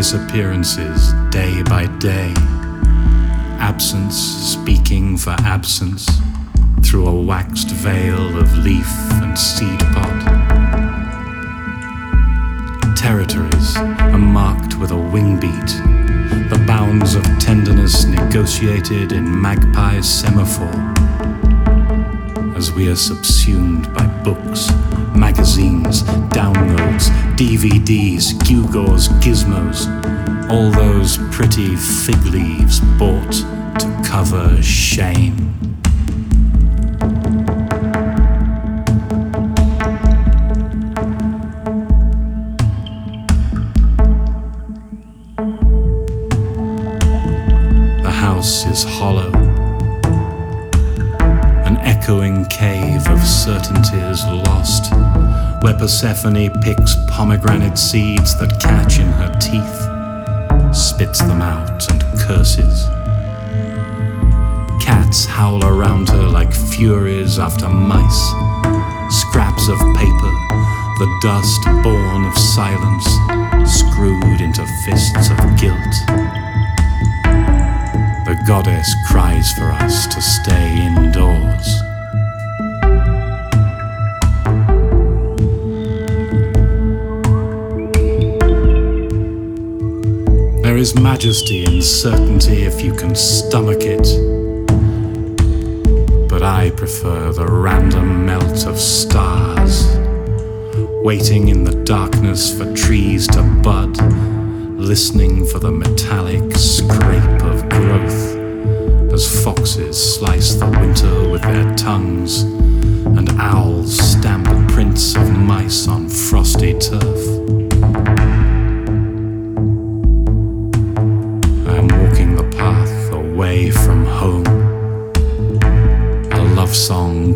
disappearances day by day. Absence speaking for absence through a waxed veil of leaf and seed pod. Territories are marked with a wing beat, the bounds of tenderness negotiated in magpie semaphore. We are subsumed by books, magazines, downloads, DVDs, gewgaws, gizmos, all those pretty fig leaves bought to cover shame. The house is hollow, echoing cave of certainties lost, where Persephone picks pomegranate seeds that catch in her teeth, spits them out, and curses. Cats howl around her like furies after mice, scraps of paper, the dust born of silence, screwed into fists of guilt. The goddess cries for us to stay indoors. Is majesty in certainty if you can stomach it. But I prefer the random melt of stars, waiting in the darkness for trees to bud, listening for the metallic scrape of growth as foxes slice the winter with their tongues and owls stamp prints of mice on frosty turf. away from home. A love song